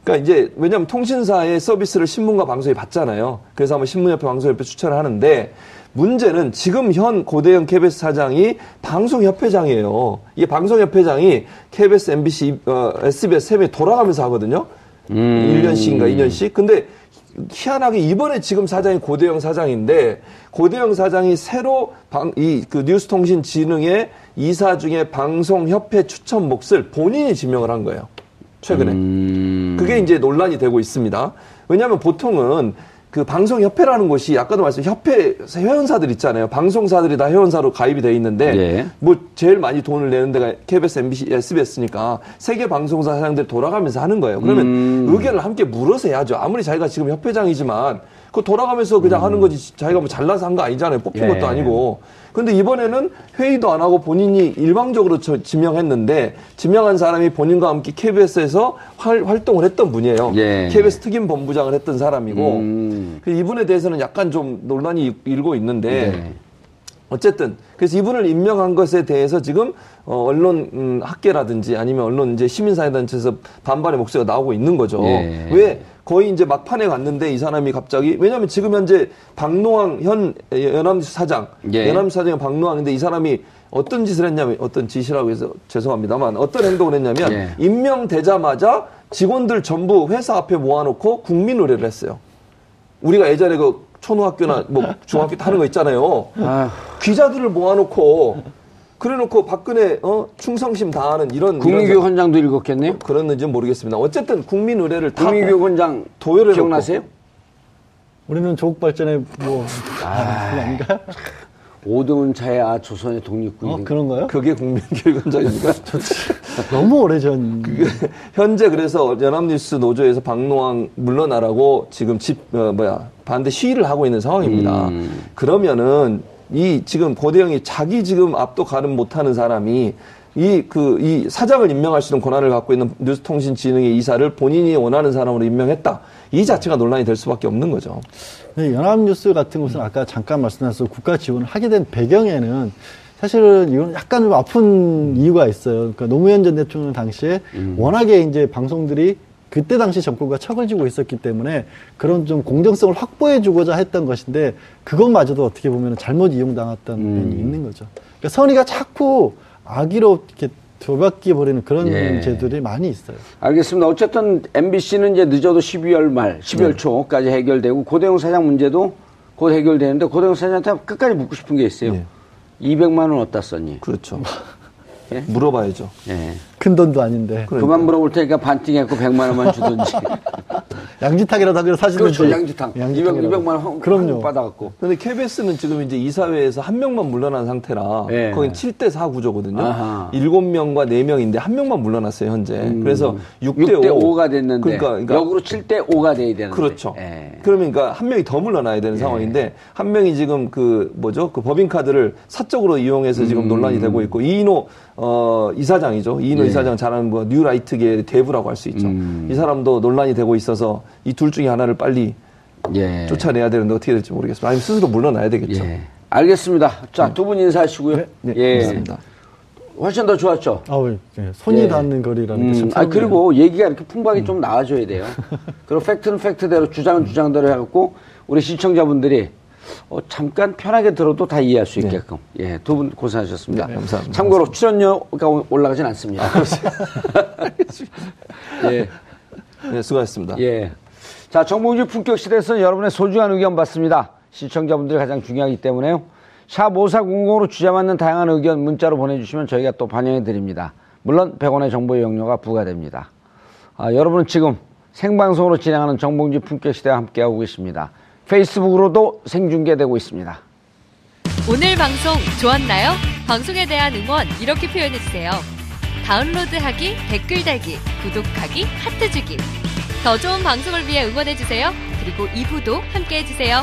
그러니까 이제 왜냐하면 통신사의 서비스를 신문과 방송이 받잖아요. 그래서 한번 신문협회, 방송협회 추천을 하는데 문제는 지금 현 고대영 KBS 사장이 방송협회장이에요. 이 방송협회장이 KBS, MBC, 어, SBS 세명이 돌아가면서 하거든요. 음. 1년씩인가 2년씩. 근데 희한하게 이번에 지금 사장이 고대영 사장인데 고대영 사장이 새로 방, 이그 뉴스통신 진흥의 이사 중에 방송협회 추천 몫을 본인이 지명을 한 거예요. 최근에. 음. 그게 이제 논란이 되고 있습니다. 왜냐하면 보통은 그 방송협회라는 곳이 아까도 말씀 협회 회원사들 있잖아요. 방송사들이 다 회원사로 가입이 돼 있는데 예. 뭐 제일 많이 돈을 내는 데가 KBS, MBC, SBS니까 세계 방송사 사장들이 돌아가면서 하는 거예요. 그러면 음. 의견을 함께 물어서 해야죠. 아무리 자기가 지금 협회장이지만 그 돌아가면서 그냥 하는 거지 자기가 뭐 잘나서 한 거 아니잖아요. 뽑힌 음. 예. 것도 아니고. 근데 이번에는 회의도 안 하고 본인이 일방적으로 저- 지명했는데 지명한 사람이 본인과 함께 KBS에서 활동을 했던 분이에요. 예. KBS 특임 본부장을 했던 사람이고 음. 그 이분에 대해서는 약간 좀 논란이 일- 일고 있는데 네. 어쨌든 그래서 이분을 임명한 것에 대해서 지금 어, 언론 음, 학계라든지 아니면 언론 이제 시민사회단체에서 반발의 목소리가 나오고 있는 거죠. 예. 왜 거의 이제 막판에 갔는데 이 사람이 갑자기 왜냐하면 지금 현재 박노왕 현 연합뉴스 사장 예. 연합뉴스 사장이 박노왕인데 이 사람이 어떤 짓을 했냐면 어떤 짓이라고 해서 죄송합니다만 어떤 행동을 했냐면 예. 임명되자마자 직원들 전부 회사 앞에 모아놓고 국민 의례를 했어요. 우리가 예전에 그 초등학교나 뭐 중학교 때 하는 거 있잖아요. 아, 기자들을 모아놓고 그래놓고 박근혜 어 충성심 다하는 이런 국민교육 헌장도 읽었겠네요. 그랬는지 는 모르겠습니다. 어쨌든 국민 의례를 다 국민교육 헌장 도열해 기억나세요? 우리는 조국 발전에 뭐 아, 아닌가요? 오등은 차야 조선의 독립군이 어, 그런가요? 그게 국민교육원장입니까? 너무 오래전 현재 그래서 연합뉴스 노조에서 박노왕 물러나라고 지금 집 어, 뭐야 반대 시위를 하고 있는 상황입니다. 음. 그러면은 이 지금 고대영이 자기 지금 앞도 가름 못하는 사람이 이 그 이 사장을 임명할 수 있는 권한을 갖고 있는 뉴스통신진흥의 이사를 본인이 원하는 사람으로 임명했다. 이 자체가 논란이 될 수밖에 없는 거죠. 네, 연합뉴스 같은 곳은 아까 잠깐 말씀하신 국가 지원을 하게 된 배경에는 사실은 이건 약간 좀 아픈 이유가 있어요. 그러니까 노무현 전 대통령 당시에 워낙에 이제 방송들이 그때 당시 정권과 척을 지고 있었기 때문에 그런 좀 공정성을 확보해 주고자 했던 것인데 그것마저도 어떻게 보면 잘못 이용당했던 면이 있는 거죠. 그러니까 선의가 자꾸 악의로 이렇게 돌바뀌어 버리는 그런 예. 제도들이 많이 있어요. 알겠습니다. 어쨌든 MBC는 이제 늦어도 12월 말, 12월 네. 초까지 해결되고 고대영 사장 문제도 곧 해결되는데 고대영 사장한테 끝까지 묻고 싶은 게 있어요. 네. 200만 원 어디다 썼니? 그렇죠. 예? 물어봐야죠. 예. 큰 돈도 아닌데 그러니까. 그만 물어볼 테니까 반띵했고 100만 원만 주든지. 양지탁이라도 하기로 사시는지 그렇죠. 양지탕. 200, 양지탕이라도. 200만 원 그럼요. 받아갖고. 근데 KBS는 지금 이제 이사회에서 한 명만 물러난 상태라 예. 거긴 7대 4 구조거든요. 아하. 음. 7명과 4명인데 한 명만 물러났어요, 현재. 그래서 6대 6대 5. 5가 됐는데 그러니까, 그러니까 역으로 7대 5가 돼야 되는데. 그렇죠. 예. 그러면 그러니까 한 명이 더 물러나야 되는 상황인데 한 명이 지금 그 뭐죠? 그 법인 카드를 사적으로 이용해서 지금 논란이 되고 있고 이인호 어 이사장이죠. 이인호 음. 예. 이사장 잘하는 뭐 뉴라이트계 대부라고 할 수 있죠. 음. 이 사람도 논란이 되고 있어서 이 둘 중에 하나를 빨리 예. 쫓아내야 되는데 어떻게 될지 모르겠습니다. 아니면 스스로 물러나야 되겠죠. 예. 알겠습니다. 자, 두 분 인사하시고요. 네, 예. 그렇습니다. 훨씬 더 좋았죠? 아, 왜, 예, 손이 예. 닿는 거리라는 게 음, 참. 아, 그리고 얘기가 이렇게 풍부하게 좀 나와줘야 돼요. 그리고 팩트는 팩트대로, 주장은 주장대로 해갖고, 우리 시청자분들이 어, 잠깐 편하게 들어도 다 이해할 수 있게끔. 예, 두 분 고생하셨습니다. 네, 감사합니다. 참고로 출연료가 오- 올라가진 않습니다. 예, 네, 수고하셨습니다. 예. 자, 정봉주 품격 시대에서는 여러분의 소중한 의견 받습니다. 시청자분들이 가장 중요하기 때문에요. 샵 5400으로 주제 맞는 다양한 의견 문자로 보내주시면 저희가 또 반영해 드립니다. 물론 100원의 정보 이용료가 부과됩니다. 아, 여러분은 지금 생방송으로 진행하는 정봉주 품격 시대와 함께하고 계십니다. 페이스북으로도 생중계되고 있습니다. 오늘 방송 좋았나요? 방송에 대한 응원 이렇게 표현해주세요. 다운로드하기, 댓글 달기, 구독하기, 하트 주기. 더 좋은 방송을 위해 응원해주세요. 그리고 2부도 함께 해주세요.